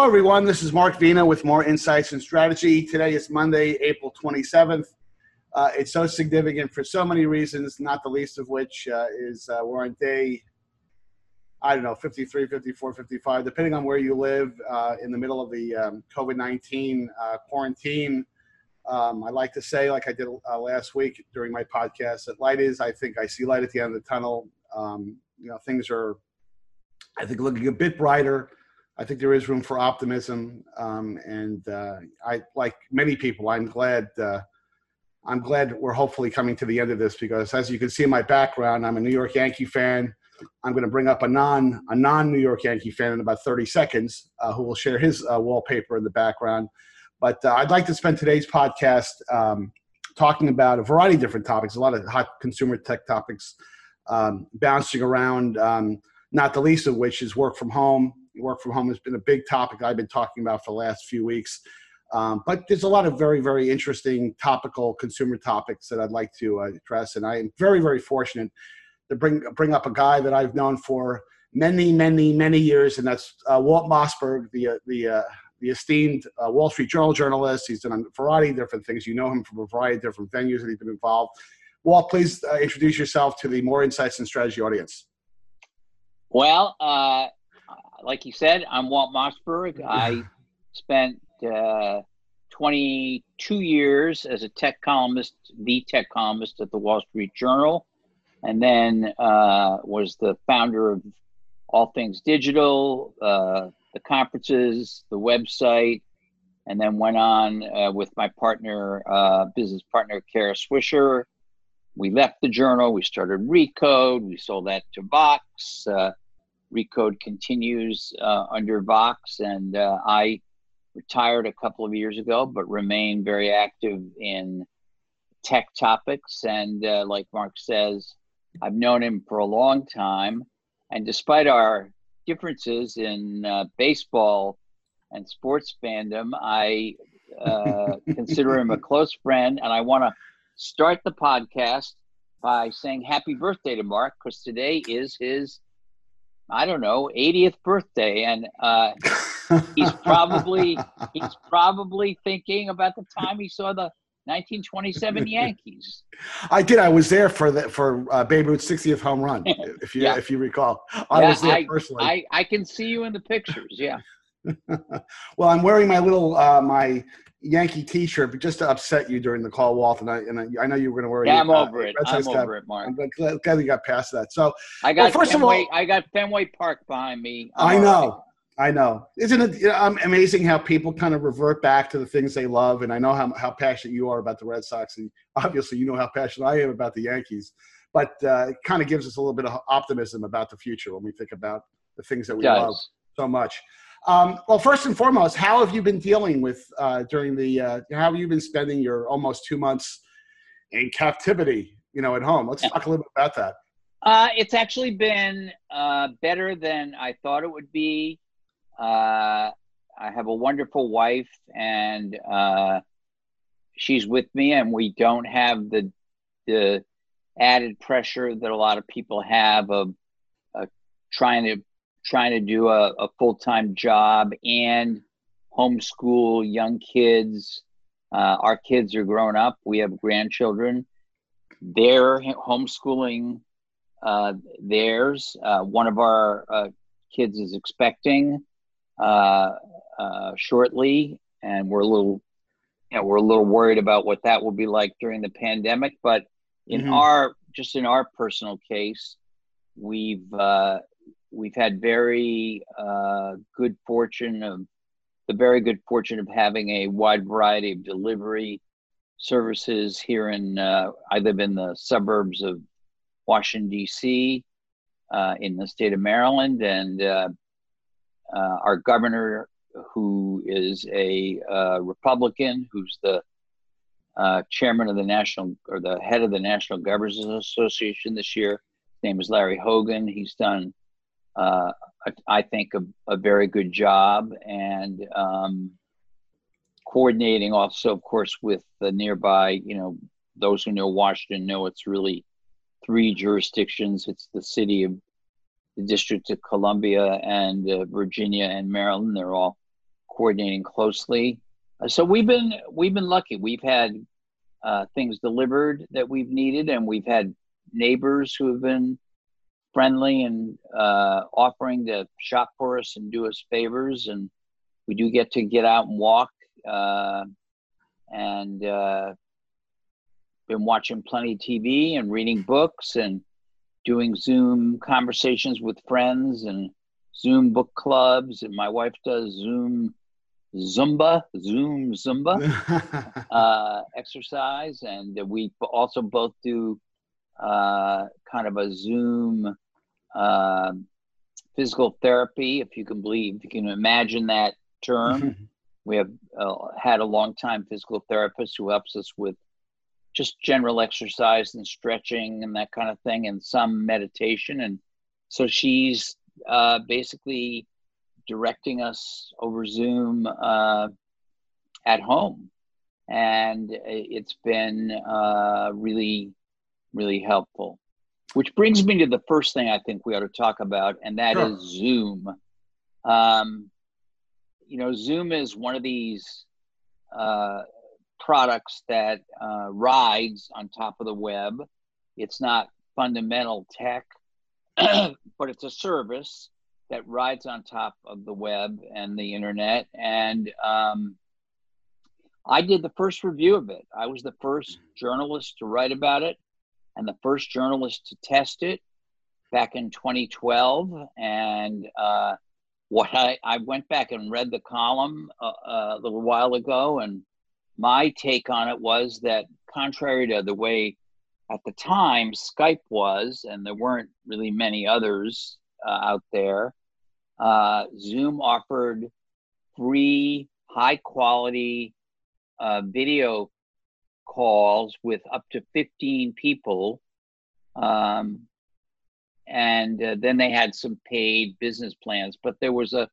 Hello, everyone. This is Mark Vena with Moor Insights and Strategy. Today is Monday, April 27th. Uh, it's so significant for so many reasons, not the least of which uh, is uh, we're on day, I don't know, 53, 54, 55, depending on where you live uh, in the middle of the um, COVID 19 uh, quarantine. Um, I like to say, like I did uh, last week during my podcast, that light is, I think I see light at the end of the tunnel. Um, you know, things are, I think, looking a bit brighter. I think there is room for optimism, um, and uh, I, like many people, I'm glad. Uh, I'm glad we're hopefully coming to the end of this because, as you can see in my background, I'm a New York Yankee fan. I'm going to bring up a non a non New York Yankee fan in about 30 seconds, uh, who will share his uh, wallpaper in the background. But uh, I'd like to spend today's podcast um, talking about a variety of different topics, a lot of hot consumer tech topics um, bouncing around. Um, not the least of which is work from home work from home has been a big topic I've been talking about for the last few weeks. Um, but there's a lot of very, very interesting topical consumer topics that I'd like to uh, address. And I am very, very fortunate to bring, bring up a guy that I've known for many, many, many years, and that's uh, Walt Mossberg, the, uh, the, uh, the esteemed uh, Wall Street Journal journalist. He's done a variety of different things. You know him from a variety of different venues that he's been involved. Walt, please uh, introduce yourself to the Moor Insights and Strategy audience. Well, like you said, I'm Walt Mossberg. I spent uh, 22 years as a tech columnist, the tech columnist at the Wall Street Journal, and then uh, was the founder of All Things Digital, uh, the conferences, the website, and then went on uh, with my partner, uh, business partner, Kara Swisher. We left the journal. We started Recode. We sold that to Vox. Recode continues uh, under Vox, and uh, I retired a couple of years ago, but remain very active in tech topics. And uh, like Mark says, I've known him for a long time, and despite our differences in uh, baseball and sports fandom, I uh, consider him a close friend, and I want to start the podcast by saying happy birthday to Mark because today is his I don't know, 80th birthday, and uh, he's probably he's probably thinking about the time he saw the 1927 Yankees. I did. I was there for the for uh, Babe Ruth's 60th home run, if you yeah. if you recall. I yeah, was there I, personally. I, I can see you in the pictures. Yeah. well, I'm wearing my little uh, my Yankee T-shirt, but just to upset you during the call, Walt, and I and I, I know you were going to wear. Yeah, I'm uh, over it. I'm over it, Mark. I'm glad, glad you got past that. So I got well, first Fenway, of all, I got Fenway Park behind me. I'm i know, right. I know. Isn't it you know, amazing how people kind of revert back to the things they love? And I know how how passionate you are about the Red Sox, and obviously you know how passionate I am about the Yankees. But uh, it kind of gives us a little bit of optimism about the future when we think about the things that we love so much. Um, well, first and foremost, how have you been dealing with uh, during the? Uh, how have you been spending your almost two months in captivity? You know, at home. Let's talk a little bit about that. Uh, it's actually been uh, better than I thought it would be. Uh, I have a wonderful wife, and uh, she's with me, and we don't have the the added pressure that a lot of people have of trying to trying to do a, a full time job and homeschool young kids. Uh, our kids are grown up. We have grandchildren. They're homeschooling uh, theirs. Uh, one of our uh, kids is expecting uh, uh, shortly, and we're a little, you know, we're a little worried about what that will be like during the pandemic. But in mm-hmm. our, just in our personal case, we've we've had very uh, good fortune of the very good fortune of having a wide variety of delivery services here in uh, I live in the suburbs of Washington D.C. Uh, in the state of Maryland, and uh, uh, our governor, who is a uh, Republican, who's the chairman of the national or the head of the National Governors Association this year. His name is Larry Hogan. He's done uh, I think, a, a, very good job and um, coordinating also, of course, with the nearby, you know, those who know Washington know it's really three jurisdictions. It's the city of the District of Columbia and uh, Virginia and Maryland. They're all coordinating closely. Uh, so we've been we've been lucky. We've had uh, things delivered that we've needed, and we've had neighbors who have been friendly and uh, offering to shop for us and do us favors. And we do get to get out and walk. Uh, and uh, been watching plenty of TV and reading books and doing Zoom conversations with friends and Zoom book clubs. And my wife does Zoom Zumba, Zoom Zumba uh, exercise. And we also both do uh, kind of a Zoom uh, physical therapy, if you can believe, if you can imagine that term. we have uh, had a long time physical therapist who helps us with just general exercise and stretching and that kind of thing, and some meditation. And so she's uh, basically directing us over Zoom uh, at home. And it's been uh, really, really helpful. Which brings me to the first thing I think we ought to talk about, and that sure. is Zoom. Um, you know, Zoom is one of these uh, products that uh, rides on top of the web. It's not fundamental tech, but it's a service that rides on top of the web and the internet. And um, I did the first review of it. I was the first journalist to write about it and the first journalist to test it back in 2012. And uh, what I, I went back and read the column uh, uh, a little while ago, and my take on it was that contrary to the way at the time Skype was, and there weren't really many others uh, out there, uh, Zoom offered free, high quality uh, video calls with up to 15 people. Um, and uh, then they had some paid business plans but there was a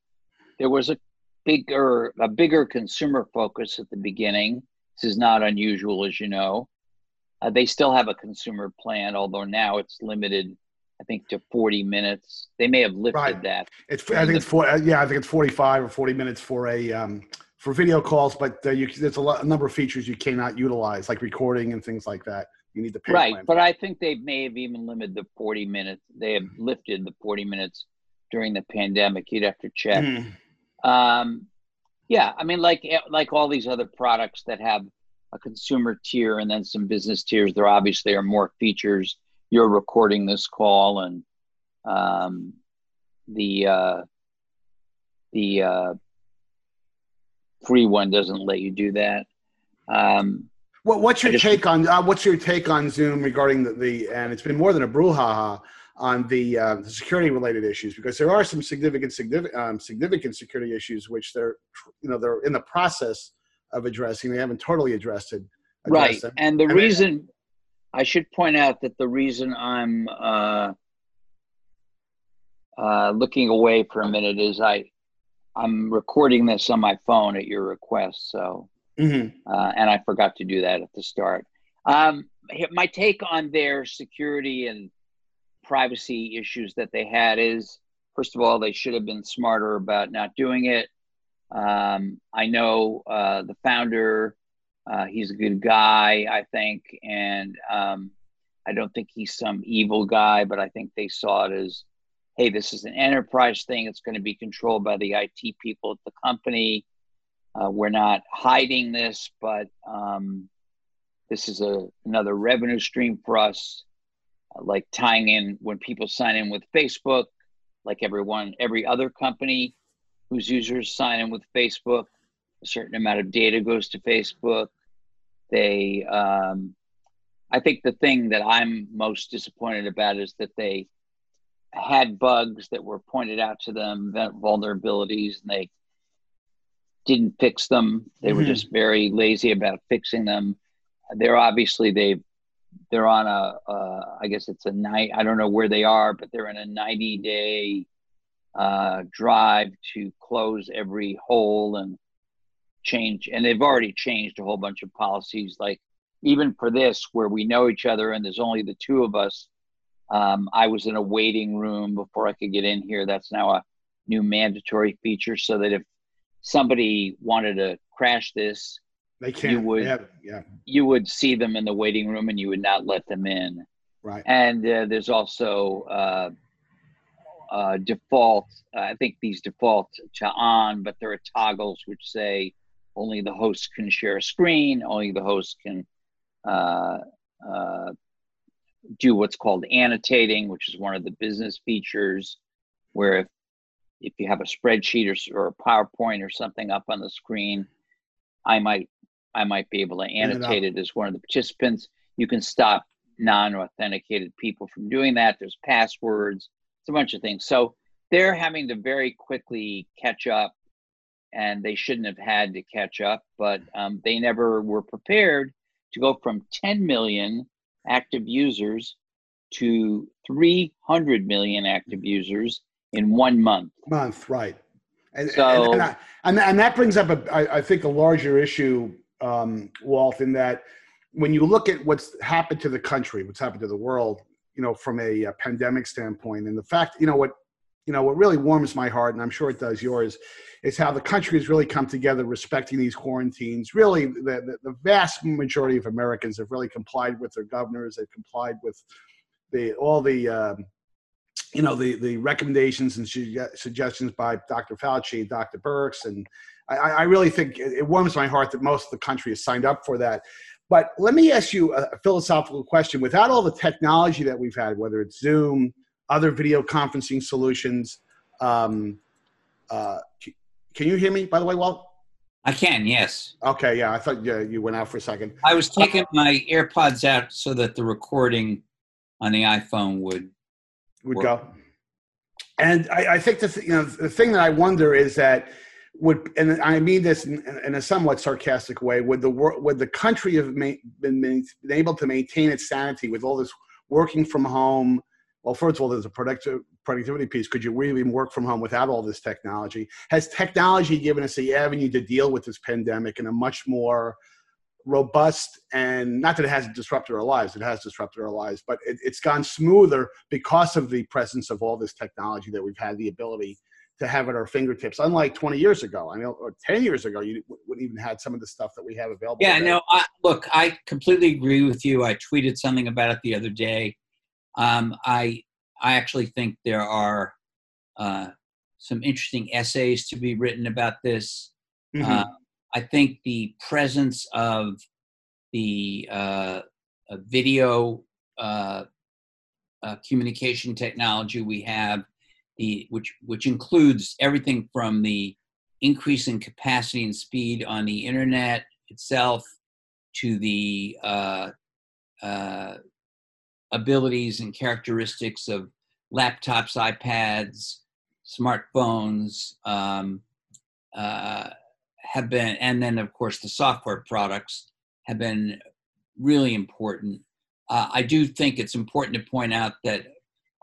there was a bigger a bigger consumer focus at the beginning this is not unusual as you know uh, they still have a consumer plan although now it's limited i think to 40 minutes they may have lifted right. that it's i think it's four yeah i think it's 45 or 40 minutes for a um, for video calls but uh, you, there's a, lot, a number of features you cannot utilize like recording and things like that you need to pay. Right, but I think they may have even limited the forty minutes. They have lifted the forty minutes during the pandemic. You'd have to check. Mm. Um, yeah, I mean, like eh, like all these other products that have a consumer tier and then some business tiers. There obviously are more features. You're recording this call, and um, the uh, the uh, free one doesn't let you do that. Um, what, what's your just, take on uh, what's your take on Zoom regarding the, the and it's been more than a brouhaha on the, uh, the security related issues because there are some significant significant um, significant security issues which they're you know they're in the process of addressing. They haven't totally addressed it. Addressed right, and the and reason I should point out that the reason I'm uh, uh, looking away for a minute is I I'm recording this on my phone at your request, so Mm-hmm. Uh, and I forgot to do that at the start. Um, my take on their security and privacy issues that they had is first of all, they should have been smarter about not doing it. Um, I know uh, the founder, uh, he's a good guy, I think, and um, I don't think he's some evil guy, but I think they saw it as hey, this is an enterprise thing. It's going to be controlled by the IT people at the company. Uh, we're not hiding this, but um, this is a, another revenue stream for us, uh, like tying in when people sign in with Facebook, like everyone, every other company whose users sign in with Facebook, a certain amount of data goes to Facebook. They, um, I think the thing that I'm most disappointed about is that they had bugs that were pointed out to them, vulnerabilities, and they didn't fix them. They mm-hmm. were just very lazy about fixing them. They're obviously they they're on a uh, I guess it's a night. I don't know where they are, but they're in a 90 day uh, drive to close every hole and change. And they've already changed a whole bunch of policies. Like even for this, where we know each other and there's only the two of us. Um, I was in a waiting room before I could get in here. That's now a new mandatory feature, so that if somebody wanted to crash this, They can't. You would- have- yeah. you would see them in the waiting room and you would not let them in. Right. And uh, there's also uh, uh, default. I think these default to on, but there are toggles which say only the host can share a screen, only the host can uh, uh, do what's called annotating, which is one of the business features, where if if you have a spreadsheet or, or a PowerPoint or something up on the screen, I might I might be able to it annotate it as one of the participants. You can stop non-authenticated people from doing that. There's passwords. It's a bunch of things. So they're having to very quickly catch up, and they shouldn't have had to catch up, but um, they never were prepared to go from 10 million active users to 300 million active users in one month. month, right? And So- and, and, and, that brings up a, I, I think a larger issue, um, Walt, in that when you look at what's happened to the country, what's happened to the world, you know, from a, uh pandemic standpoint, and the fact, you know, what, you know, what really warms my heart, and I'm sure it does yours, is how the country has really come together respecting these quarantines. Really, the, the, the vast majority of Americans have really complied with their governors. They've complied with the all the um, you know the the recommendations and sugge- suggestions by Dr. Fauci, Dr. Birx, and I, I really think it, warms my heart that most of the country has signed up for that. But let me ask you a philosophical question. Without all the technology that we've had, whether it's Zoom, other video conferencing solutions, um, uh, can you hear me? By the way, Walt. I can, yes. Okay, yeah, I thought yeah, you went out for a second. I was taking my AirPods out so that the recording on the iPhone would. would Work. go. And I, I think the th- you know the thing that I wonder is that would and I mean this in, in a somewhat sarcastic way would the wor- would the country have ma- been, been able to maintain its sanity with all this working from home? Well, first of all, there's a productive productivity piece. Could you really work from home without all this technology? Has technology given us the avenue to deal with this pandemic in a much more robust and not that it hasn't disrupted our lives it has disrupted our lives but it, it's gone smoother because of the presence of all this technology that we've had the ability to have at our fingertips unlike 20 years ago i mean, or 10 years ago you wouldn't even had some of the stuff that we have available Yeah, today. no, I, look, I completely agree with you. I tweeted something about it the other day. Um, I I actually think there are uh, some interesting essays to be written about this. Mhm. Uh, I think the presence of the uh, video uh, uh, communication technology we have, the which which includes everything from the increase in capacity and speed on the internet itself to the uh, uh, abilities and characteristics of laptops, iPads, smartphones. Um, uh, have been, and then of course the software products have been really important. Uh, I do think it's important to point out that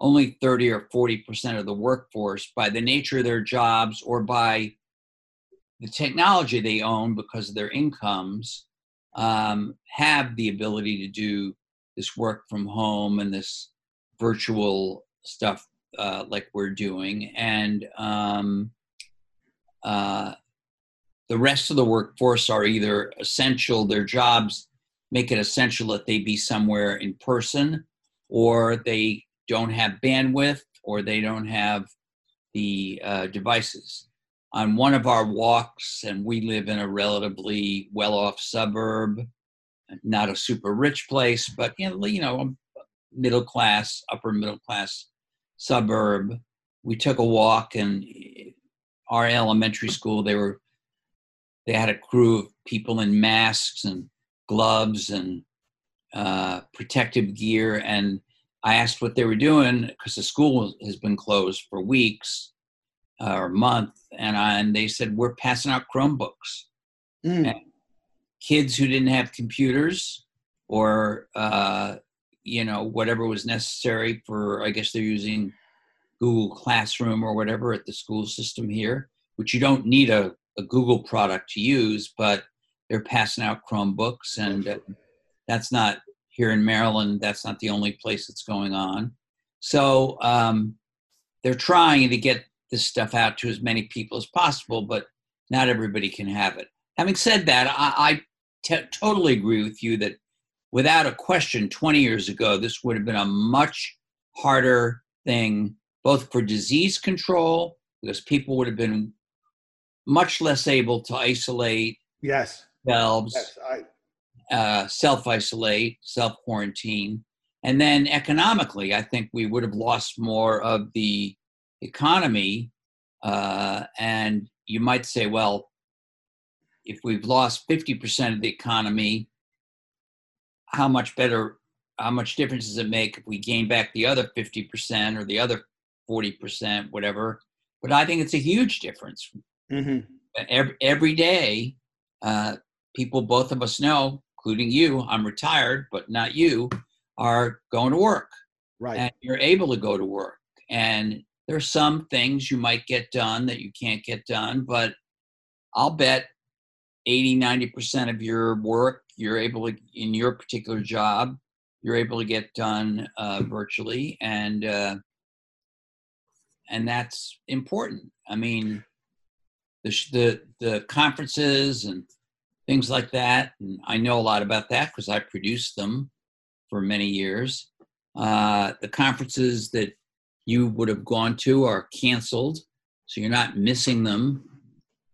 only 30 or 40 percent of the workforce, by the nature of their jobs or by the technology they own because of their incomes, um, have the ability to do this work from home and this virtual stuff uh, like we're doing. And um, uh, the rest of the workforce are either essential, their jobs make it essential that they be somewhere in person, or they don't have bandwidth, or they don't have the uh, devices. On one of our walks, and we live in a relatively well off suburb, not a super rich place, but you know, you know, a middle class, upper middle class suburb. We took a walk, and our elementary school, they were they had a crew of people in masks and gloves and uh, protective gear. And I asked what they were doing because the school has been closed for weeks uh, or a month. And, I, and they said, We're passing out Chromebooks. Mm. Kids who didn't have computers or, uh, you know, whatever was necessary for, I guess they're using Google Classroom or whatever at the school system here, which you don't need a a Google product to use, but they're passing out Chromebooks, and uh, that's not here in Maryland. That's not the only place that's going on. So um, they're trying to get this stuff out to as many people as possible, but not everybody can have it. Having said that, I, I t- totally agree with you that without a question, 20 years ago, this would have been a much harder thing, both for disease control, because people would have been much less able to isolate Yes. themselves, Yes. I, uh, self isolate, self quarantine. And then economically, I think we would have lost more of the economy. Uh, and you might say, well, if we've lost 50% of the economy, how much better, how much difference does it make if we gain back the other 50% or the other 40%, whatever? But I think it's a huge difference. mhm. Every, every day, uh, people, both of us know, including you, I'm retired, but not you, are going to work Right. and you're able to go to work. And there's some things you might get done that you can't get done, but I'll bet 80, 90% of your work you're able to, in your particular job, you're able to get done uh, virtually. And, uh, and that's important. I mean, the, the, the conferences and things like that. And I know a lot about that because I produced them for many years. Uh, the conferences that you would have gone to are canceled, so you're not missing them.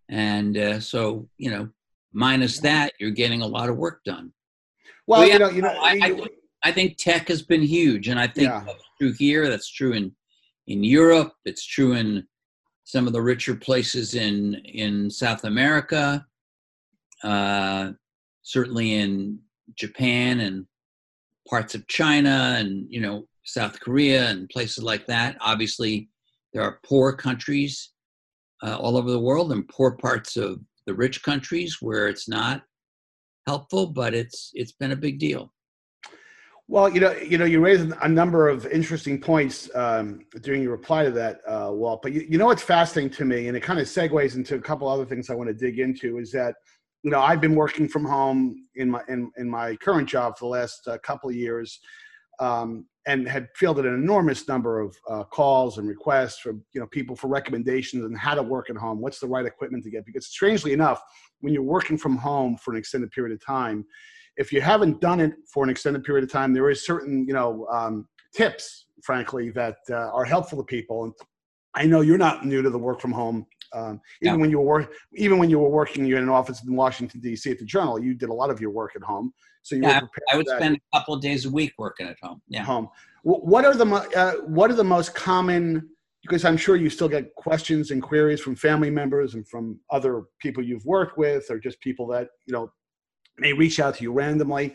And uh, so, you know, minus that, you're getting a lot of work done. Well, Well, yeah, you know, you know, I- I- you- I think tech has been huge, and I think Yeah. that's true here. That's true in in Europe. It's true in some of the richer places in in South America. Uh, certainly in Japan and parts of China, and you know South Korea and places like that. Obviously, there are poor countries uh, all over the world, and poor parts of the rich countries where it's not helpful, but it's it's been a big deal. Well, you know, you know, you raised a number of interesting points um, during your reply to that, uh, Walt. But you, you know what's fascinating to me, and it kind of segues into a couple other things I want to dig into, is that you know I've been working from home in my in, in my current job for the last uh, couple of years, um, and had fielded an enormous number of uh, calls and requests from you know people for recommendations on how to work at home, what's the right equipment to get. Because strangely enough, when you're working from home for an extended period of time if you haven't done it for an extended period of time, there is certain, you know, um, tips, frankly, that uh, are helpful to people. And I know you're not new to the work from home. Um, even No. when you were work, even when you were working you in an office in Washington D.C. at the Journal, you did a lot of your work at home. So you Yeah, were prepared I would spend a couple of days a week working at home. Yeah. home. What are the uh, what are the most common? Because I'm sure you still get questions and queries from family members and from other people you've worked with, or just people that you know may reach out to you randomly.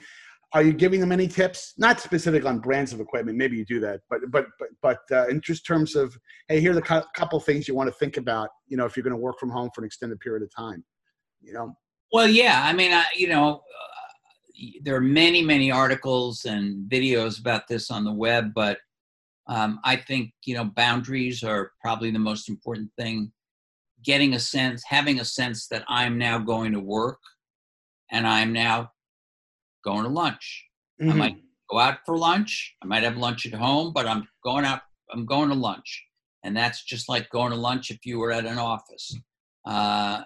Are you giving them any tips? Not specific on brands of equipment. Maybe you do that, but but but but uh, in just terms of hey, here are the cou- couple things you want to think about. You know, if you're going to work from home for an extended period of time. You know. Well, yeah. I mean, I, you know, uh, there are many, many articles and videos about this on the web, but um, I think you know boundaries are probably the most important thing. Getting a sense, having a sense that I'm now going to work, and I'm now going to lunch. I Mhm. might go out for lunch. I might have lunch at home, but I'm going out. I'm going to lunch, and that's just like going to lunch if you were at an office. Uh,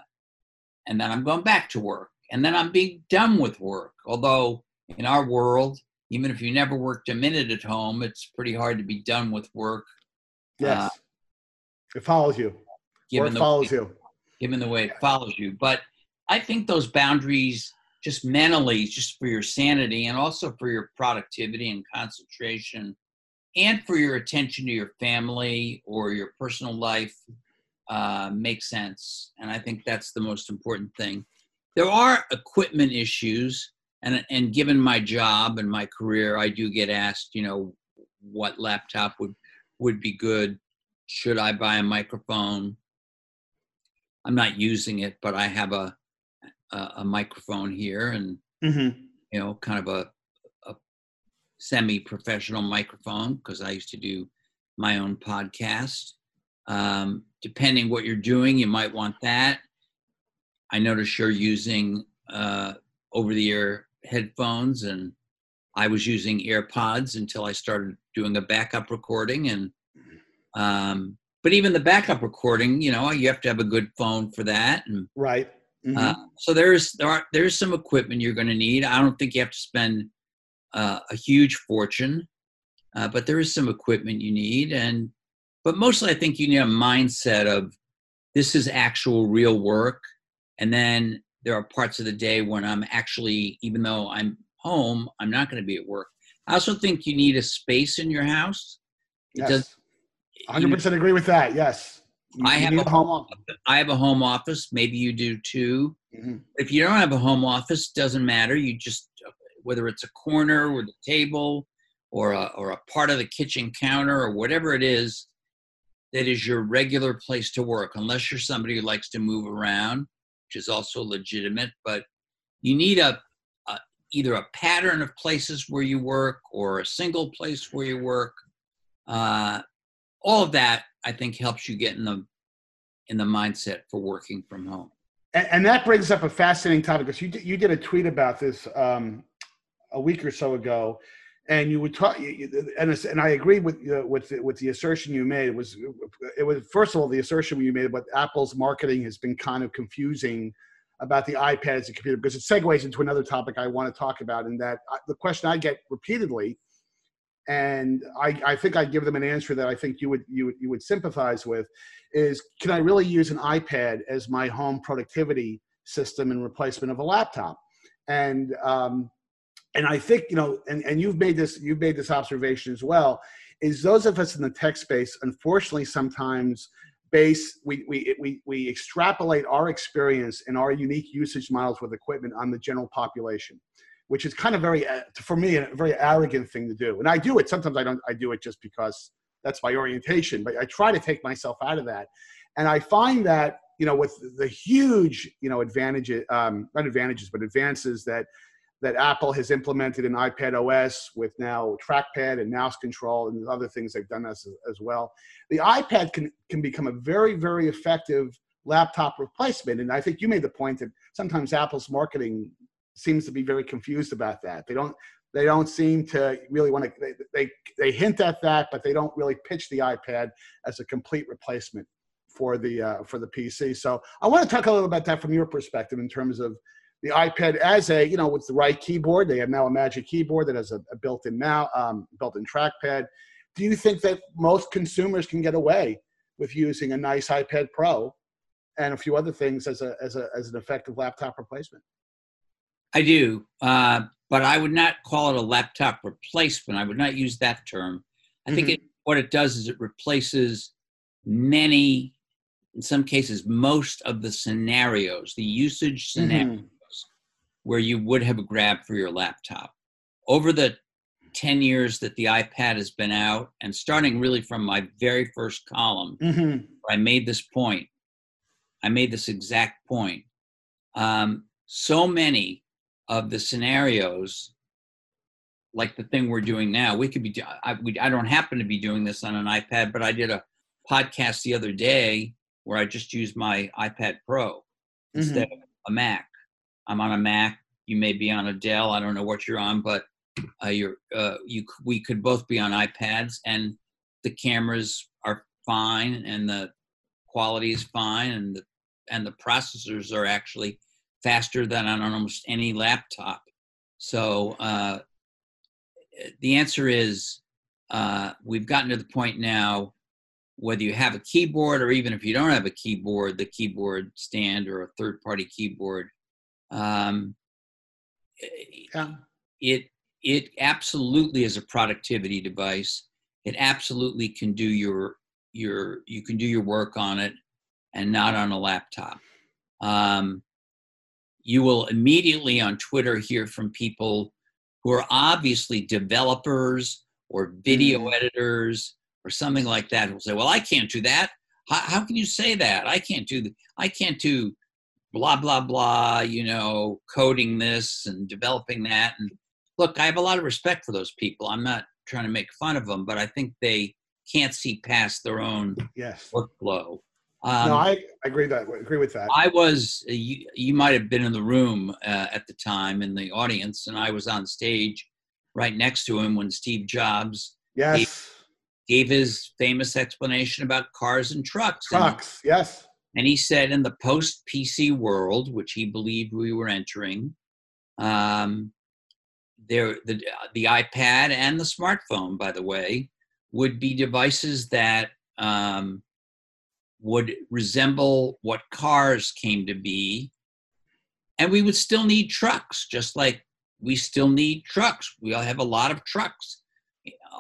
and then I'm going back to work, and then I'm being done with work. Although in our world, even if you never worked a minute at home, it's pretty hard to be done with work. Yes. Uh, it follows you. Given Work the follows you. given the way it follows you. But I think those boundaries, just mentally, just for your sanity and also for your productivity and concentration, and for your attention to your family or your personal life, uh, make sense. And I think that's the most important thing. There are equipment issues, and and given my job and my career, I do get asked, you know, what laptop would would be good. Should I buy a microphone? I'm not using it, but I have a a, a microphone here, and Mhm. you know, kind of a, a semi-professional microphone because I used to do my own podcast. Um, depending what you're doing, you might want that. I notice you're using uh, over-the-ear headphones, and I was using AirPods until I started doing a backup recording, and um, but even the backup recording, you know, you have to have a good phone for that. And Right. Mhm. uh, so there's there are there's some equipment you're going to need. I don't think you have to spend uh, a huge fortune, uh, but there is some equipment you need. And but mostly, I think you need a mindset of this is actual real work, and then there are parts of the day when I'm actually, even though I'm home, I'm not going to be at work. I also think you need a space in your house. It yes. does. 100% agree with that. Yes. I have a home office. I have a home office. Maybe you do too. Mhm. If you don't have a home office, doesn't matter. You just whether it's a corner or the table or a, or a part of the kitchen counter or whatever it is that is your regular place to work. Unless you're somebody who likes to move around, which is also legitimate, but you need a, a either a pattern of places where you work or a single place where you work. Uh, all of that, I think, helps you get in the in the mindset for working from home. And, and that brings up a fascinating topic because you did, you did a tweet about this um, a week or so ago, and you would talk. And and I agree with uh, with the, with the assertion you made. It was it was first of all the assertion you made about Apple's marketing has been kind of confusing about the iPad as a computer because it segues into another topic I want to talk about. And that I, the question I get repeatedly, and I, I think I'd give them an answer that I think you would you would you would sympathize with, is can I really use an iPad as my home productivity system in replacement of a laptop? And um, and I think you know, and, and you've made this you've made this observation as well, is those of us in the tech space, unfortunately, sometimes base we we we we extrapolate our experience and our unique usage models with equipment on the general population which is kind of very uh, for me a very arrogant thing to do. And i do it sometimes i don't i do it just because that's my orientation but i try to take myself out of that. And i find that you know with the huge you know advantages um, not advantages but advances that that apple has implemented in ipad os with now trackpad and mouse control and other things they've done as, as well. The ipad can can become a very very effective laptop replacement. And i think you made the point that sometimes apple's marketing seems to be very confused about that. They don't they don't seem to really want to they, they they hint at that but they don't really pitch the ipad as a complete replacement for the uh, for the pc so i want to talk a little about that from your perspective in terms of the ipad as a you know with the right keyboard. They have now a magic keyboard that has a, a built-in now um, built-in trackpad. Do you think that most consumers can get away with using a nice ipad pro and a few other things as a as a as an effective laptop replacement I do, uh, but I would not call it a laptop replacement. I would not use that term. I think Mhm. it, what it does is it replaces many, in some cases, most of the scenarios, the usage scenarios where you would have a grab for your laptop. Over the 10 years that the iPad has been out, and starting really from my very first column, Mm-hmm. I made this point. I made this exact point. Um, so many of the scenarios, like the thing we're doing now, we could be. do- I, we, I don't happen to be doing this on an iPad, but I did a podcast the other day where I just used my iPad Pro instead of a Mac. I'm on a Mac. You may be on a Dell. I don't know what you're on, but uh, you're uh, you. We could both be on iPads, and the cameras are fine, and the quality is fine, and the and the processors are actually faster than on almost any laptop. So uh, the answer is uh, we've gotten to the point now. Whether you have a keyboard or even if you don't have a keyboard, the keyboard stand or a third-party keyboard, um, Yeah. it it absolutely is a productivity device. It absolutely can do your your you can do your work on it and not on a laptop. Um, you will immediately on Twitter hear from people who are obviously developers or video mm. editors or something like that who will say, "Well, I can't do that. How, how can you say that? I can't do th- I can't do blah blah blah. You know, coding this and developing that." And look, I have a lot of respect for those people. I'm not trying to make fun of them, but I think they can't see past their own Yes. workflow. Um, no, I agree that agree with that. I was, uh, you, you might have been in the room uh, at the time in the audience, and I was on stage right next to him when Steve Jobs yes. gave his famous explanation about cars and trucks. And- Trucks, yes. and he said in the post PC world, which he believed we were entering, um, there the the iPad and the smartphone, by the way, would be devices that um, would resemble what cars came to be, and we would still need trucks, just like we still need trucks. We all have a lot of trucks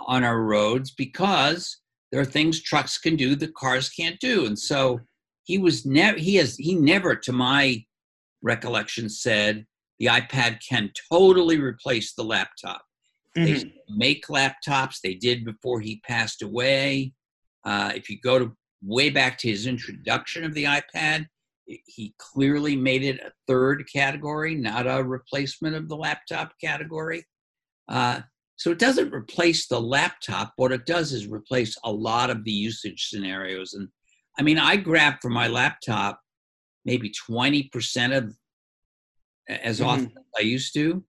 on our roads because there are things trucks can do that cars can't do, and so he was never he has he never to my recollection said the ipad can totally replace the laptop. They Mhm. make laptops. They did before he passed away. Uh, if you go to way back to his introduction of the ipad he clearly made it a third category not a replacement of the laptop category uh, so it doesn't replace the laptop what it does is replace a lot of the usage scenarios and I mean, I grab for my laptop maybe 20% of as Mhm. often as I used to.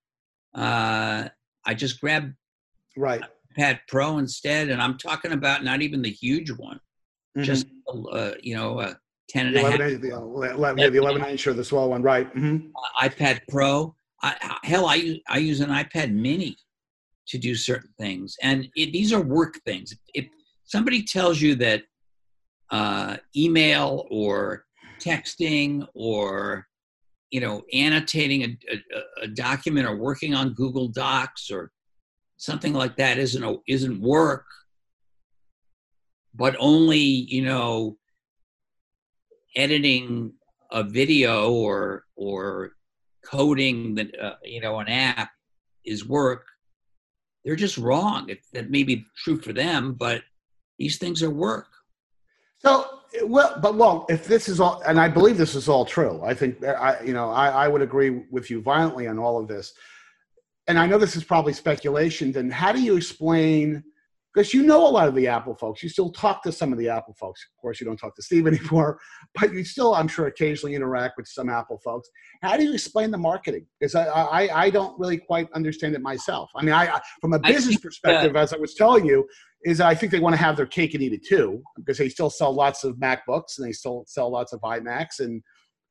Uh, I just grab Right. Pad Pro instead, and I'm talking about not even the huge one, Mhm. just uh, you know, a 10 and the a half 11 inch, the, 11, yeah, the 11 inch or the small one, right? hmm iPad Pro. I, hell, I use I use an iPad Mini to do certain things, and it, these are work things. If somebody tells you that uh, email or texting or you know annotating a, a, a document or working on Google Docs or something like that isn't a, isn't work, but only you know editing a video or or coding that uh, you know an app is work they're just wrong it, that may be true for them but these things are work So, well, but well, if this is all, and I believe this is all true, I think I, you know, I, I would agree with you violently on all of this. And I know this is probably speculation. Then how do you explain? Because you know a lot of the Apple folks, you still talk to some of the Apple folks. Of course, you don't talk to Steve anymore, but you still, I'm sure, occasionally interact with some Apple folks. How do you explain the marketing? Because I, I, I don't really quite understand it myself. I mean, I, I from a business uh, perspective, as I was telling you, is I think they want to have their cake and eat it too, because they still sell lots of MacBooks and they still sell lots of iMacs, and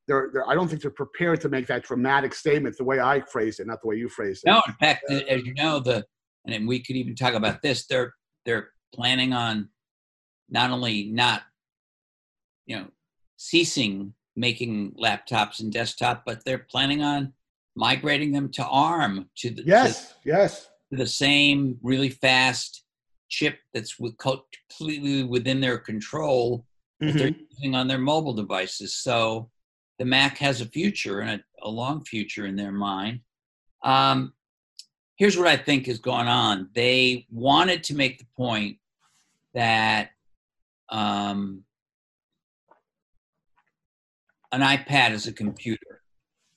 they're, they're I don't think they're prepared to make that dramatic statement the way I phrased it, not the way you phrased it. no in fact as you know the and we could even talk about this they're they're planning on not only not you know ceasing making laptops and desktop but they're planning on migrating them to arm to the to Yes, yes. the same really fast chip that's with, completely within their control that they're Mhm. using on their mobile devices. So the Mac has a future and a, a long future in their mind. Um, here's what I think is going on. They wanted to make the point that um, an iPad is a computer.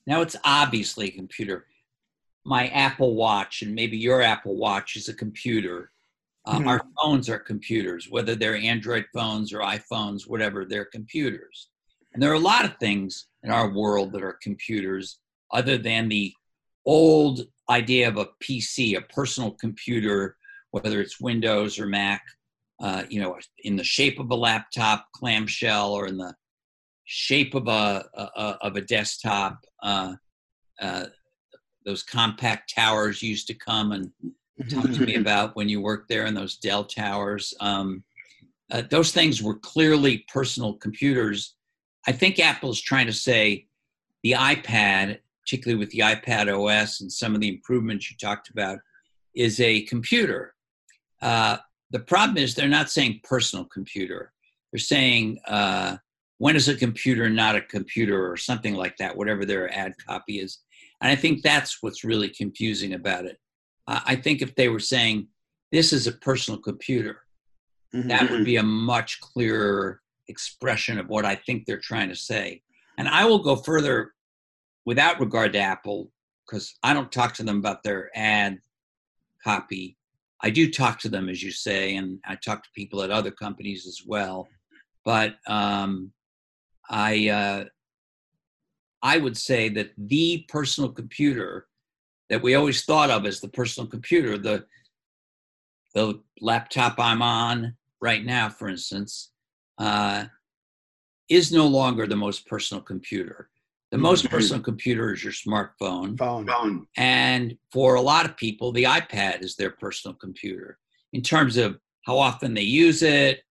Now it's obviously a computer. My Apple Watch and maybe your Apple Watch is a computer. Uh, Mhm. Our phones are computers, whether they're Android phones or iPhones, whatever, they're computers. And there are a lot of things in our world that are computers other than the old idea of a PC, a personal computer, whether it's Windows or Mac, uh, you know, in the shape of a laptop clamshell or in the shape of a, a, of a desktop. Uh, uh, those compact towers used to come and talk to me about when you worked there in those Dell towers. Um, uh, those things were clearly personal computers. I think Apple's trying to say the iPad, particularly with the iPad OS and some of the improvements you talked about, is a computer. Uh, the problem is they're not saying personal computer. They're saying uh, when is a computer not a computer or something like that, whatever their ad copy is. And I think that's what's really confusing about it. Uh, I think if they were saying this is a personal computer, Mhm. that would be a much clearer expression of what I think they're trying to say. And I will go further without regard to Apple because I don't talk to them about their ad copy. I do talk to them, as you say, and I talk to people at other companies as well. But um, I, uh, I would say that the personal computer that we always thought of as the personal computer, the the laptop I'm on, right now, for instance, uh, is no longer the most personal computer. The most personal computer is your smartphone. Phone. Phone. And for a lot of people, the iPad is their personal computer in terms of how often they use it,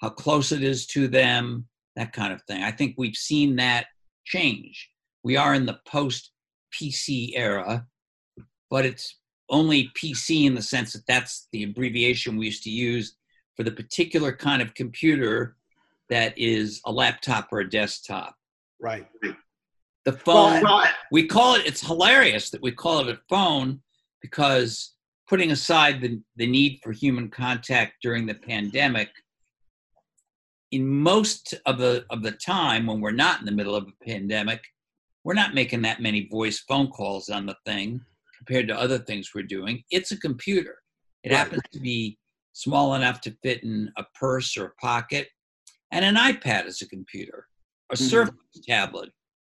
how close it is to them, that kind of thing. I think we've seen that change. We are in the post PC era, but it's only PC in the sense that that's the abbreviation we used to use for the particular kind of computer that is a laptop or a desktop. Right. The phone Well, we call it it's hilarious that we call it a phone because putting aside the, the need for human contact during the pandemic in most of the of the time when we're not in the middle of a pandemic we're not making that many voice phone calls on the thing compared to other things we're doing it's a computer it Right. happens to be small enough to fit in a purse or a pocket and an ipad is a computer a Mhm. surface tablet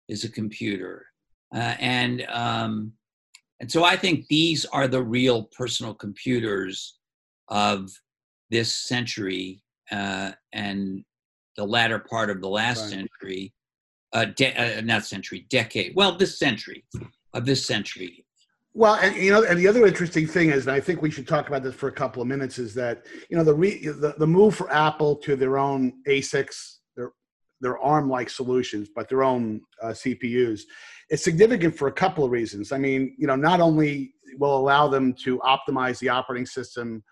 is a computer uh, and um, and so I think these are the real personal computers of this century uh, and the latter part of the last Right. century, uh, de- uh, not century, decade. Well, this century of this century. Well, and you know, and the other interesting thing is, and I think we should talk about this for a couple of minutes, is that you know the re, the, the move for Apple to their own ASICs, their their ARM-like solutions, but their own uh, CPUs, It's significant for a couple of reasons. I mean, you know, not only will allow them to optimize the operating system,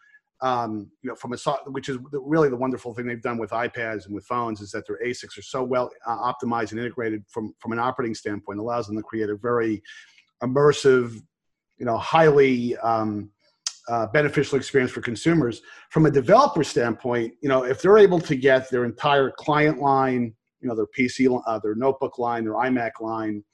um, you know, from a which is really the wonderful thing they've done with iPads and with phones is that their ASICs are so well uh, optimized and integrated from from an operating standpoint, allows them to create a very immersive you know highly um, uh, beneficial experience for consumers. From a developer standpoint you know if they're able to get their entire client line you know their pc uh, their notebook line their imac line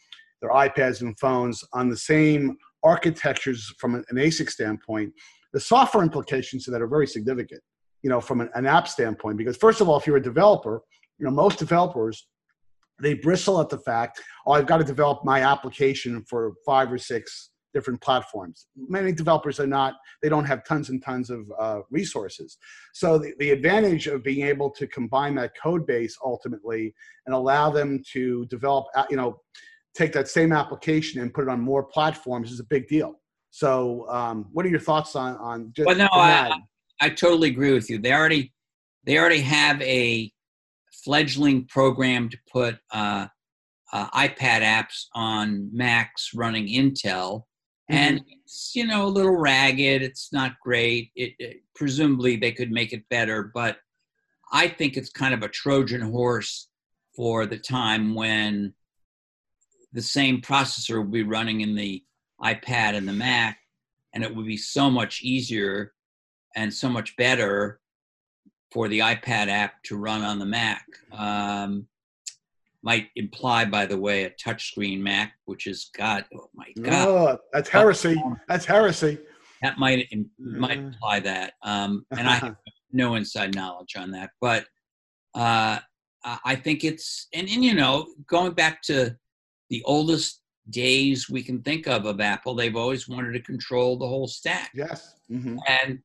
their ipads and phones on the same architectures from an, asic standpoint the software implications of that are very significant you know from an, an app standpoint. Because first of all if you're a developer you know most developers they bristle at the fact oh i've got to develop my application for five or six different platforms. Many developers are not, they don't have tons and tons of uh, resources. So the, the advantage of being able to combine that code base ultimately and allow them to develop, uh, you know, take that same application and put it on more platforms is a big deal. So um, what are your thoughts on, on just Well, no, I. I totally agree with you. They already they already have a fledgling program to put uh, uh, iPad apps on Macs running Intel, and it's you know a little ragged. It's not great. It, it presumably they could make it better, but I think it's kind of a Trojan horse for the time when the same processor will be running in the iPad and the Mac, and it would be so much easier and so much better for the iPad app to run on the Mac. Um, might imply, by the way, a touchscreen Mac, which is God, oh my God, Oh, that's heresy. That's heresy. that might might imply that. Um, and I have no inside knowledge on that, but uh, I think it's and, and you know going back to the oldest days we can think of of Apple, they've always wanted to control the whole stack. yes. hmm and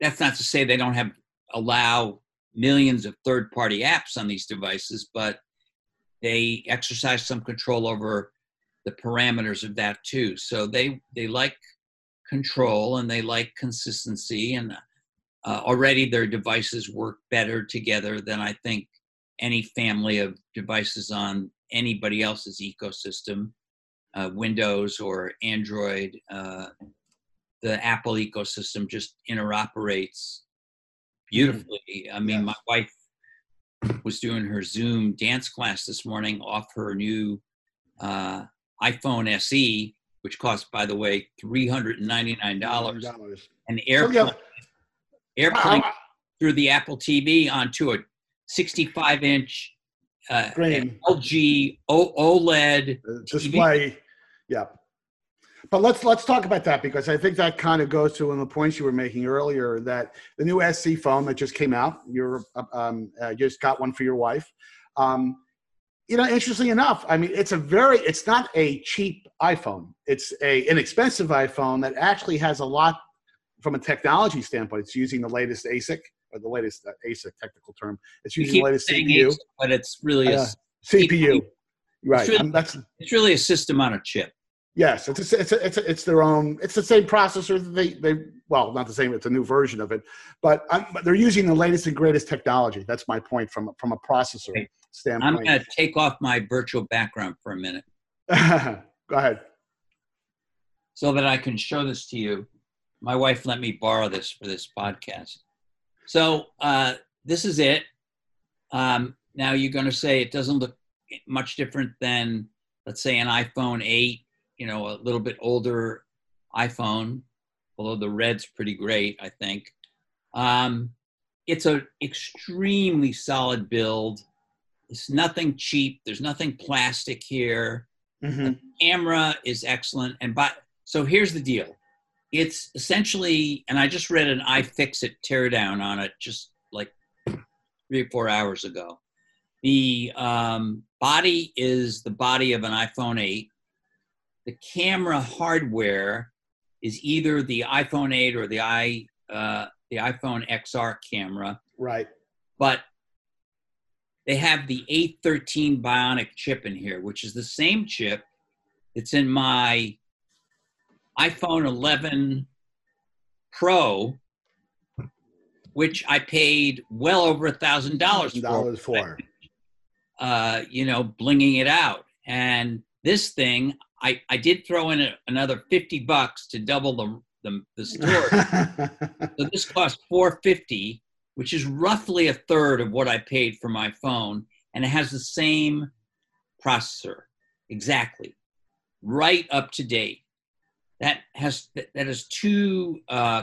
that's not to say they don't have allow millions of third party apps on these devices but they exercise some control over the parameters of that too so they they like control and they like consistency and uh, already their devices work better together than i think any family of devices on anybody else's ecosystem uh, windows or android uh, the Apple ecosystem just interoperates beautifully. I mean, Yes. my wife was doing her Zoom dance class this morning off her new uh, iPhone SE, which cost, by the way, three hundred and ninety nine dollars. So, AirPlay, yeah, AirPlay I- through the Apple TV onto a sixty five inch uh. LG OLED. uh, display. Yeah. But let's let's talk about that because I think that kind of goes to one of the points you were making earlier that the new SE phone that just came out, you're um, uh, just got one for your wife. Um, you know, interestingly enough, I mean, it's a very, it's not a cheap iPhone. It's a inexpensive iPhone that actually has a lot from a technology standpoint. It's using the latest ASIC or the latest uh, ASIC technical term. It's using the latest CPU, ASIC, but it's really a, Uh, CPU. Right. really- Um, that's it's really a system on a chip. Yes. It's a, it's a, it's a, it's their own. It's the same processor. that They they well not the same. It's a new version of it, but, but they're using the latest and greatest technology. That's my point from from a processor Okay. I'm going to take off my virtual background for a minute Go ahead. so that I can show this to you. My wife let me borrow this for this podcast. So uh, this is it. Um, now you're going to say it doesn't look much different than, let's say, an iPhone 8, you know, a little bit older iPhone, although the red's pretty great, I think. Um, it's an extremely solid build. It's nothing cheap. There's nothing plastic here Mhm. camera is excellent and but so here's the deal it's essentially and i just read an iFixit teardown on it just like three or four hours ago the um, body is the body of an iphone 8 the camera hardware is either the iphone 8 or the i uh, the iphone xr camera Right. but they have the A13 Bionic chip in here, which is the same chip that's in my iPhone 11 Pro, which I paid well over a thousand dollars for. Dollars for. Uh, you know, blinging it out, and this thing, I I did throw in a, another fifty bucks to double the the, the store. So this cost 450, which is roughly a third of what I paid for my phone, and it has the same processor exactly, right up to date. That has that has two uh,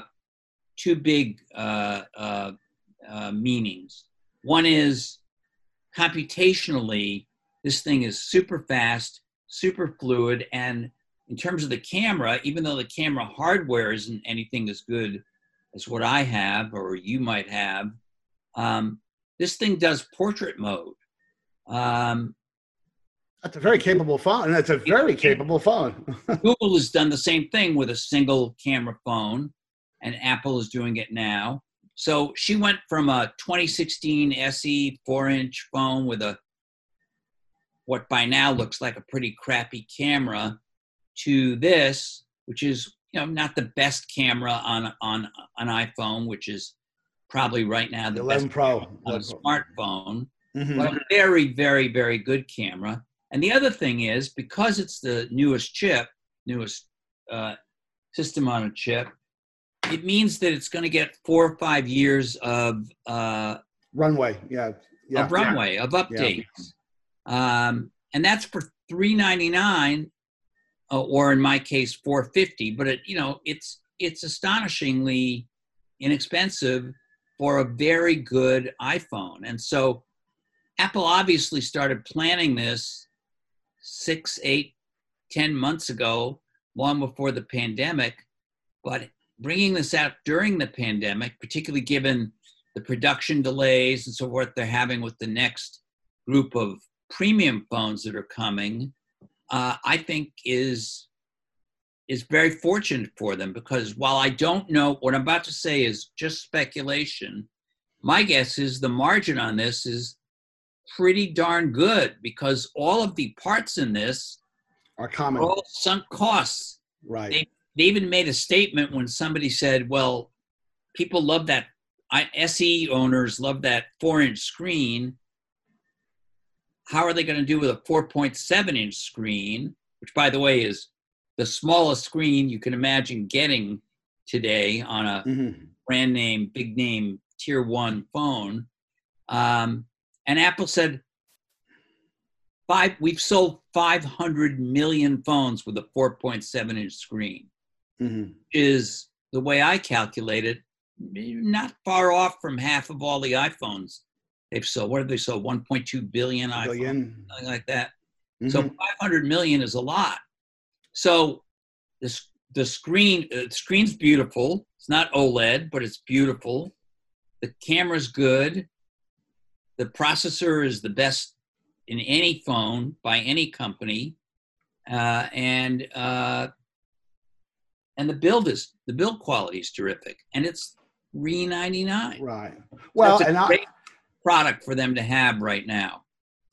two big uh, uh, uh, meanings. One is computationally, this thing is super fast, super fluid, and in terms of the camera, even though the camera hardware isn't anything as good as what I have or you might have, um, this thing does portrait mode. Um, That's a very capable phone. and That's a very capable phone. Google has done the same thing with a single camera phone, and Apple is doing it now. So she went from a 2016 SE four inch phone with a what by now looks like a pretty crappy camera to this, which is you know not the best camera on on an iPhone, which is probably right now The the 11 best Pro. on a smartphone Mhm. but a very, very, very good camera. And the other thing is because it's the newest chip, newest uh, system on a chip, it means that it's going to get four or five years of uh, Runway. Yeah. Yeah. of runway of updates, um, and that's for three ninety nine, uh, or in my case four fifty. But it, you know, it's it's astonishingly inexpensive for a very good iPhone, and so Apple obviously started planning this six, eight, ten months ago, long before the pandemic. But bringing this out during the pandemic, particularly given the production delays and so forth they're having with the next group of premium phones that are coming, uh, I think is is very fortunate for them because while I don't know what I'm about to say is just speculation, my guess is the margin on this is pretty darn good because all of the parts in this Are are common. all sunk costs Right. they- they even made a statement when somebody said, "Well, people love that. I, SE owners love that four-inch screen. How are they going to do with a 4.7-inch screen, which, by the way, is the smallest screen you can imagine getting today on a Mhm. brand name, big name, tier one phone?" Um, and Apple said, five. We've sold 500 million phones with a 4.7-inch screen Mhm. is the way I calculate it, not far off from half of all the iPhones they've sold. What have they sold? 1.2 billion iPhones, something like that. So Mhm. 500 million is a lot. So this the screen uh, the screen's beautiful. It's not OLED, but it's beautiful. The camera's good. The processor is the best in any phone by any company, uh, and uh, and the build is the build quality is terrific. And it's three ninety nine. Right. Well, and I, product for them to have right now.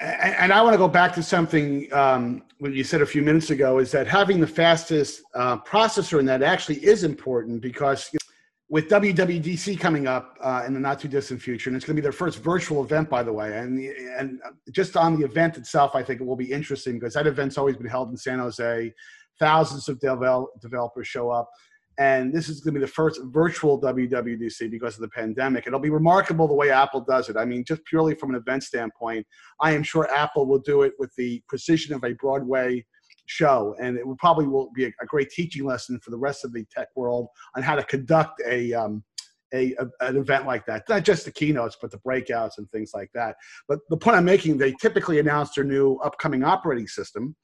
And I want to go back to something um, when you said a few minutes ago is that having the fastest uh, processor in that actually is important because with WWDC coming up uh, in the not too distant future, and it's going to be their first virtual event, by the way, and and just on the event itself, I think it will be interesting because that event's always been held in San Jose. Thousands of devel- developers show up, and this is going to be the first virtual WWDC because of the pandemic. It'll be remarkable the way Apple does it. I mean, just purely from an event standpoint, I am sure Apple will do it with the precision of a Broadway show, and it will probably will be a, great teaching lesson for the rest of the tech world on how to conduct a. Um, a, a, an event like that, not just the keynotes, but the breakouts and things like that. But the point I'm making, they typically announce their new upcoming operating system,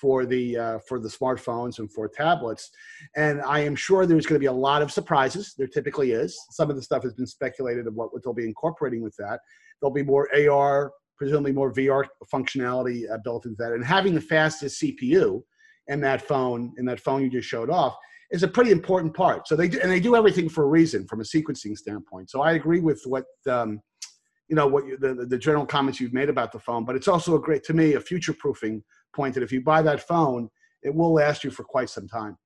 for the uh, for the smartphones and for tablets. And I am sure there's going to be a lot of surprises. There typically is. Some of the stuff has been speculated of what, what they'll be incorporating with that. There'll be more AR, presumably more VR functionality uh, built into that. And having the fastest CPU in that phone, in that phone you just showed off, is a pretty important part. So they do, and they do everything for a reason from a sequencing standpoint. So I agree with what. Um, you know what you, the the general comments you've made about the phone, but it's also a great to me a future proofing point that if you buy that phone, it will last you for quite some time.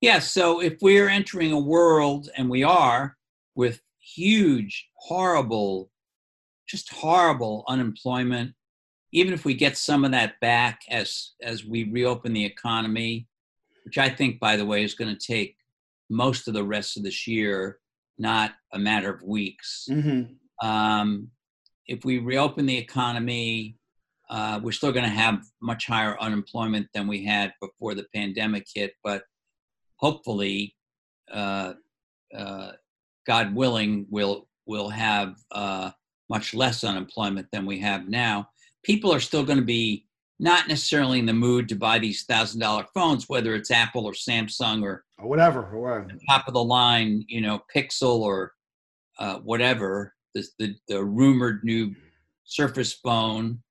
Yes. so if we're entering a world, and we are, with huge, horrible, just horrible unemployment, even if we get some of that back as as we reopen the economy, which I think, by the way, is going to take most of the rest of this year, not a matter of weeks. Mm-hmm. Um, if we reopen the economy, uh, we're still going to have much higher unemployment than we had before the pandemic hit, but hopefully, uh, uh, God willing, we'll we'll have uh, much less unemployment than we have now. People are still going to be not necessarily in the mood to buy these thousand dollar phones, whether it's Apple or Samsung or, or whatever, or top of the line, you know, Pixel or uh, whatever the, the, the rumored new Surface phone,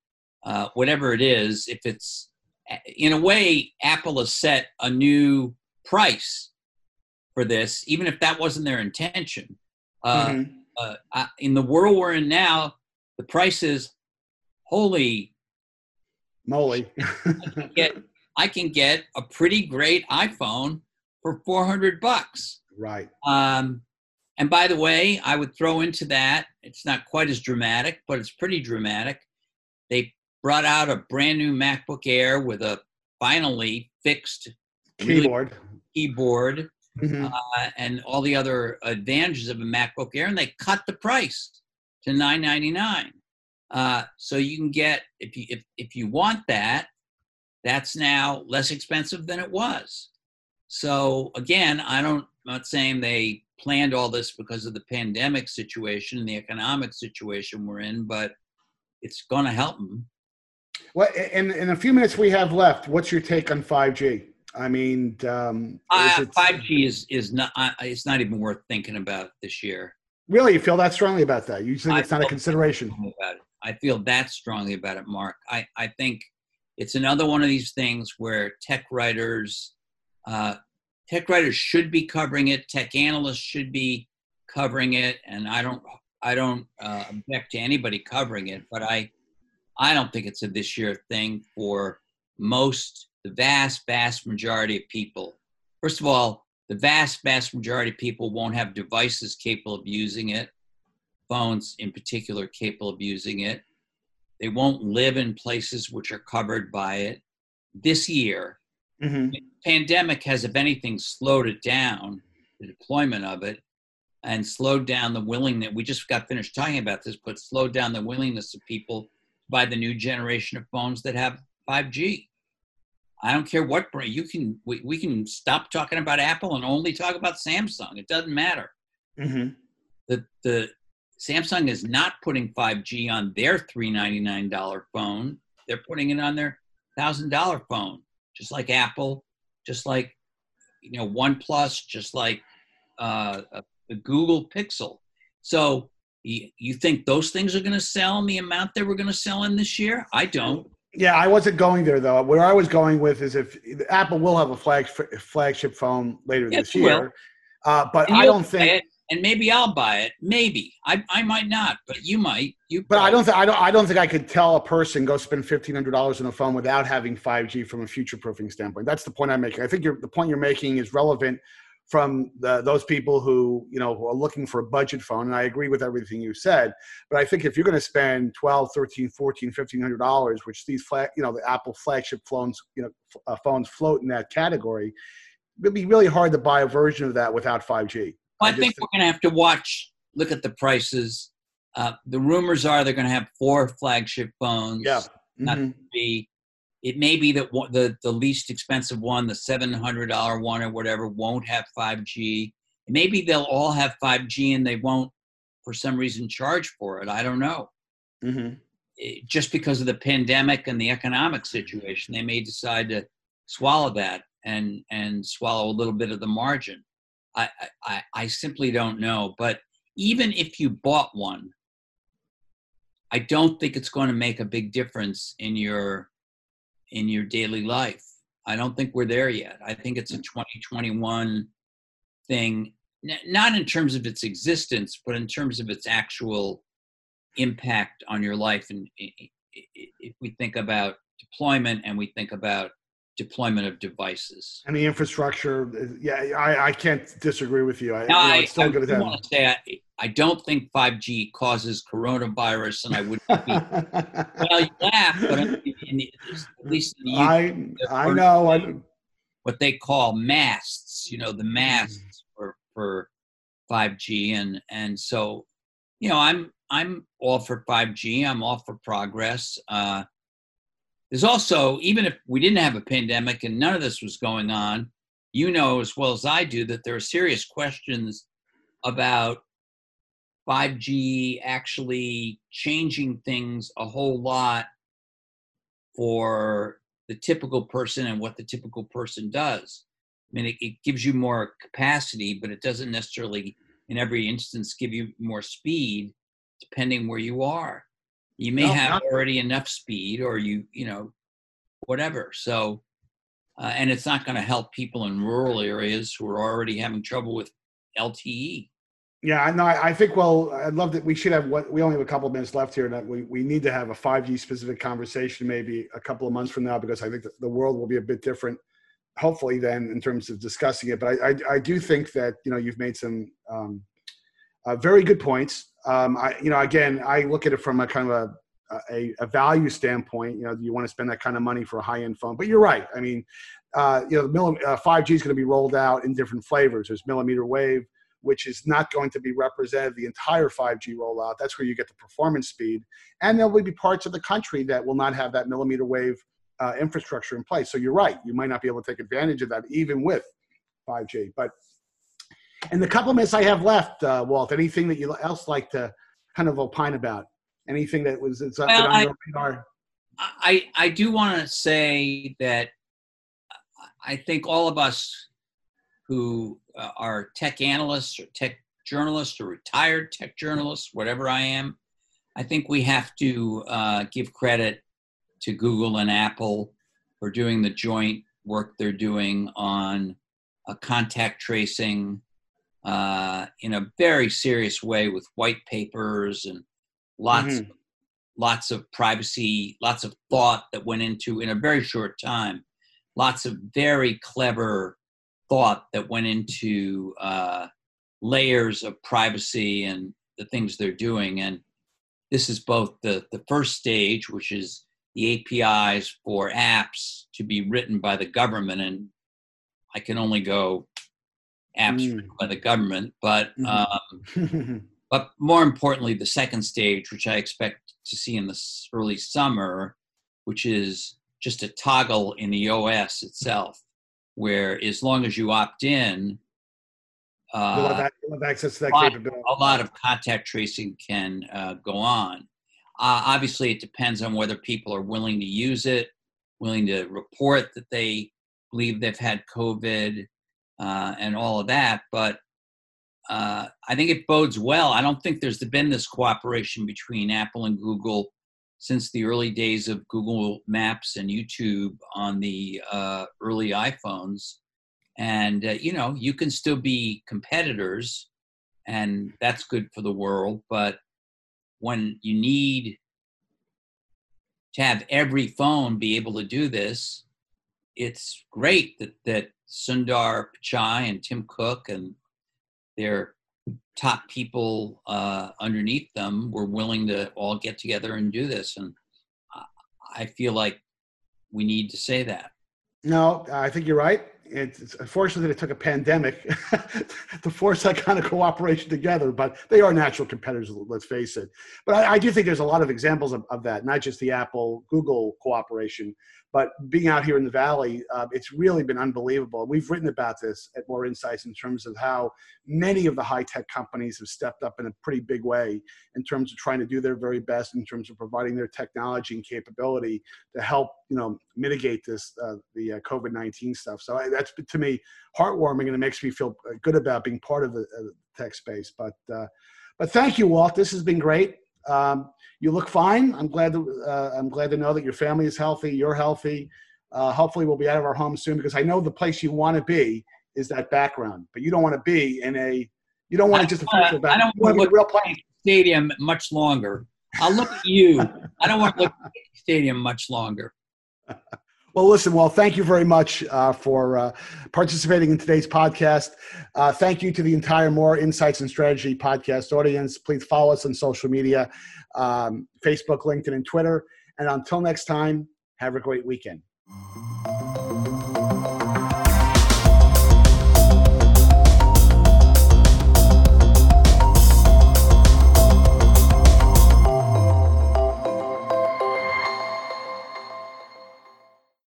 uh, whatever it is, if it's in a way, Apple has set a new price for this, even if that wasn't their intention. Uh, Mhm. uh, I- in the world we're in now, the price is holy. Moly. Get I can get a pretty great iPhone for four hundred bucks. right. Um, and by the way, I would throw into that, it's not quite as dramatic, but it's pretty dramatic. Brought out a brand new MacBook Air with a finally fixed really Keyboard. keyboard Mhm. uh, and all the other advantages of a MacBook Air, and they cut the price to nine ninety nine. Uh, so you can get if you if if you want that, that's now less expensive than it was. So again, I don't I'm not saying they planned all this because of the pandemic situation and the economic situation we're in, but it's going to help them. Well, in in a few minutes we have left, what's your take on 5G? I mean, um, Uh, it- 5G is is not uh, it's not even worth thinking about this year. really you feel that strongly about that? You think I it's not a consideration? about it. I feel that strongly about it, Mark. I, I think it's another one of these things where tech writers, uh, tech writers should be covering it. Tech analysts should be covering it, and I don't I don't uh, object to anybody covering it, but I I don't think it's a this year thing for most the vast vast majority of people. First of all, the vast vast majority of people won't have devices capable of using it phones in particular capable of using it. They won't live in places which are covered by it. This year, hmm pandemic has, if anything, slowed it down, the deployment of it, and slowed down the willingness. We just got finished talking about this, but slowed down the willingness of people buy the new generation of phones that have 5G. I don't care what brand. You can we, we can stop talking about Apple and only talk about Samsung. It doesn't matter hmm the the Samsung is not putting 5G on their $399 phone. They're putting it on their thousand dollar phone, just like Apple, just like you know OnePlus, just like uh, uh, the Google Pixel. So you, you think those things are going to sell in the amount they were going to sell in this year? I don't. Yeah, I wasn't going there though. Where I was going with is if Apple will have a flag flagship phone later Yes, this year, uh, but I don't think. it, and maybe I'll buy it. Maybe I, I might not, but you might. You. But I don't think I don't I don't think I could tell a person go spend fifteen hundred dollars on a phone without having five G from a future proofing standpoint. That's the point I'm making. I think you're, the point you're making is relevant from the, those people who you know who are looking for a budget phone and i agree with everything you said but i think if you're going to spend 12 13 14 1500 dollars which these flag you know the apple flagship phones you know f- uh, phones float in that category it'd be really hard to buy a version of that without 5g Well, I, I think we're going to have to watch, look at the prices. Uh, the rumors are they're going to have four flagship phones. yeah Not Mhm. It may be that one, the the least expensive one, the seven hundred dollar one or whatever, won't have five G. Maybe they'll all have five G and they won't, for some reason, charge for it. I don't know. Mhm. It- just because of the pandemic and the economic situation, they may decide to swallow that and and swallow a little bit of the margin. I, I- I simply don't know. But even if you bought one, I don't think it's going to make a big difference in your in your daily life. I don't think we're there yet. I think it's a mm. 2021 thing, N- not in terms of its existence, but in terms of its actual impact on your life. And if we think about deployment and we think about deployment of devices. and the infrastructure yeah i i can't disagree with you i, Now, you know, it's still I good do to want to say I, I don't think 5G causes coronavirus, and I wouldn't be. well, you laugh, but in, at least in the UK, I I know. I, what they call masts, you know, the Mm-hmm. masts for for 5G and and so you know, I'm I'm all for 5G. I'm all for progress. Uh there's also even if we didn't have a pandemic and none of this was going on, you know as well as I do that there are serious questions about 5G actually changing things a whole lot for the typical person and what the typical person does. I mean, it, it gives you more capacity, but it doesn't necessarily, in every instance, give you more speed, depending where you are. You may No, have not- already enough speed, or you, you know, whatever. So, uh, and it's not going to help people in rural areas who are already having trouble with. LTE. yeah, I know. I, think. Well, I'd love that. We should have what we only have a couple of minutes left here. That we, we need to have a 5G specific conversation maybe a couple of months from now because I think the world will be a bit different. Hopefully, then in terms of discussing it. But I I, I do think that you know you've made some um, uh, very good points. Um, I you know again I look at it from a kind of a a, a value standpoint. You know, you want to spend that kind of money for a high end phone? But you're right. I mean, uh, you know, the milli- uh, 5G is going to be rolled out in different flavors. There's millimeter wave, which is not going to be represented the entire 5G rollout. That's where you get the performance speed, and there will be parts of the country that will not have that millimeter wave uh, infrastructure in place. So you're right. You might not be able to take advantage of that even with 5G. But in the couple minutes I have left, uh, Walt, anything that you else like to kind of opine about? Anything that was it's, Well, on I- your radar? I I do want to say that I think all of us who uh, are tech analysts or tech journalists or retired tech journalists, whatever I am, I think we have to uh, give credit to Google and Apple for doing the joint work they're doing on uh, contact tracing uh, in a very serious way with white papers and lots Mhm. lots of privacy, lots of thought that went into in a very short time, lots of very clever thought that went into uh, layers of privacy and the things they're doing. And this is both the, the first stage, which is the APIs for apps to be written by the government. And I can only go apps Mm. by the government, but Mhm. um, but more importantly, the second stage, which I expect to see in the early summer, which is just a toggle in the OS itself, where as long as you opt in, You'll have, uh, you'll have access to that lot- capability. a lot of contact tracing can uh, go on. Uh, obviously, it depends on whether people are willing to use it, willing to report that they believe they've had COVID, uh, and all of that. But uh, I think it bodes well. I don't think there's been this cooperation between Apple and Google since the early days of Google Maps and YouTube on the uh, early iPhones. And uh, you know, you can still be competitors and that's good for the world. But when you need to have every phone be able to do this, it's great that, that Sundar Pichai and Tim Cook and their top people uh, underneath them were willing to all get together and do this. And I feel like we need to say that. No, I think you're right. It's unfortunate that it took a pandemic to force that kind of cooperation together, but they are natural competitors, let's face it. But I, I do think there's a lot of examples of, of, that, not just the Apple Google cooperation, but being out here in the Valley, uh, it's really been unbelievable. We've written about this at Moor Insights in terms of how many of the high tech companies have stepped up in a pretty big way in terms of trying to do their very best in terms of providing their technology and capability to help, you know, mitigate this uh, the uh, COVID nineteen stuff. So I, that's to me heartwarming, and it makes me feel uh, good about being part of the, tech space. But uh, but thank you, Walt. This has been great. Um, you look fine. I'm glad to, uh, I'm glad to know that your family is healthy. You're healthy. Uh, hopefully, we'll be out of our home soon because I know the place you want to be is that background, but you don't want to be in a. You don't want to just a virtual. I don't want to look real place. Stadium much longer. I'll look at you. I don't want to look at stadium much longer. Well, listen, well, thank you very much uh, for uh, participating in today's podcast. Uh, thank you to the entire Moor Insights and Strategy podcast audience. Please follow us on social media um, Facebook, LinkedIn, and Twitter. And until next time, have a great weekend.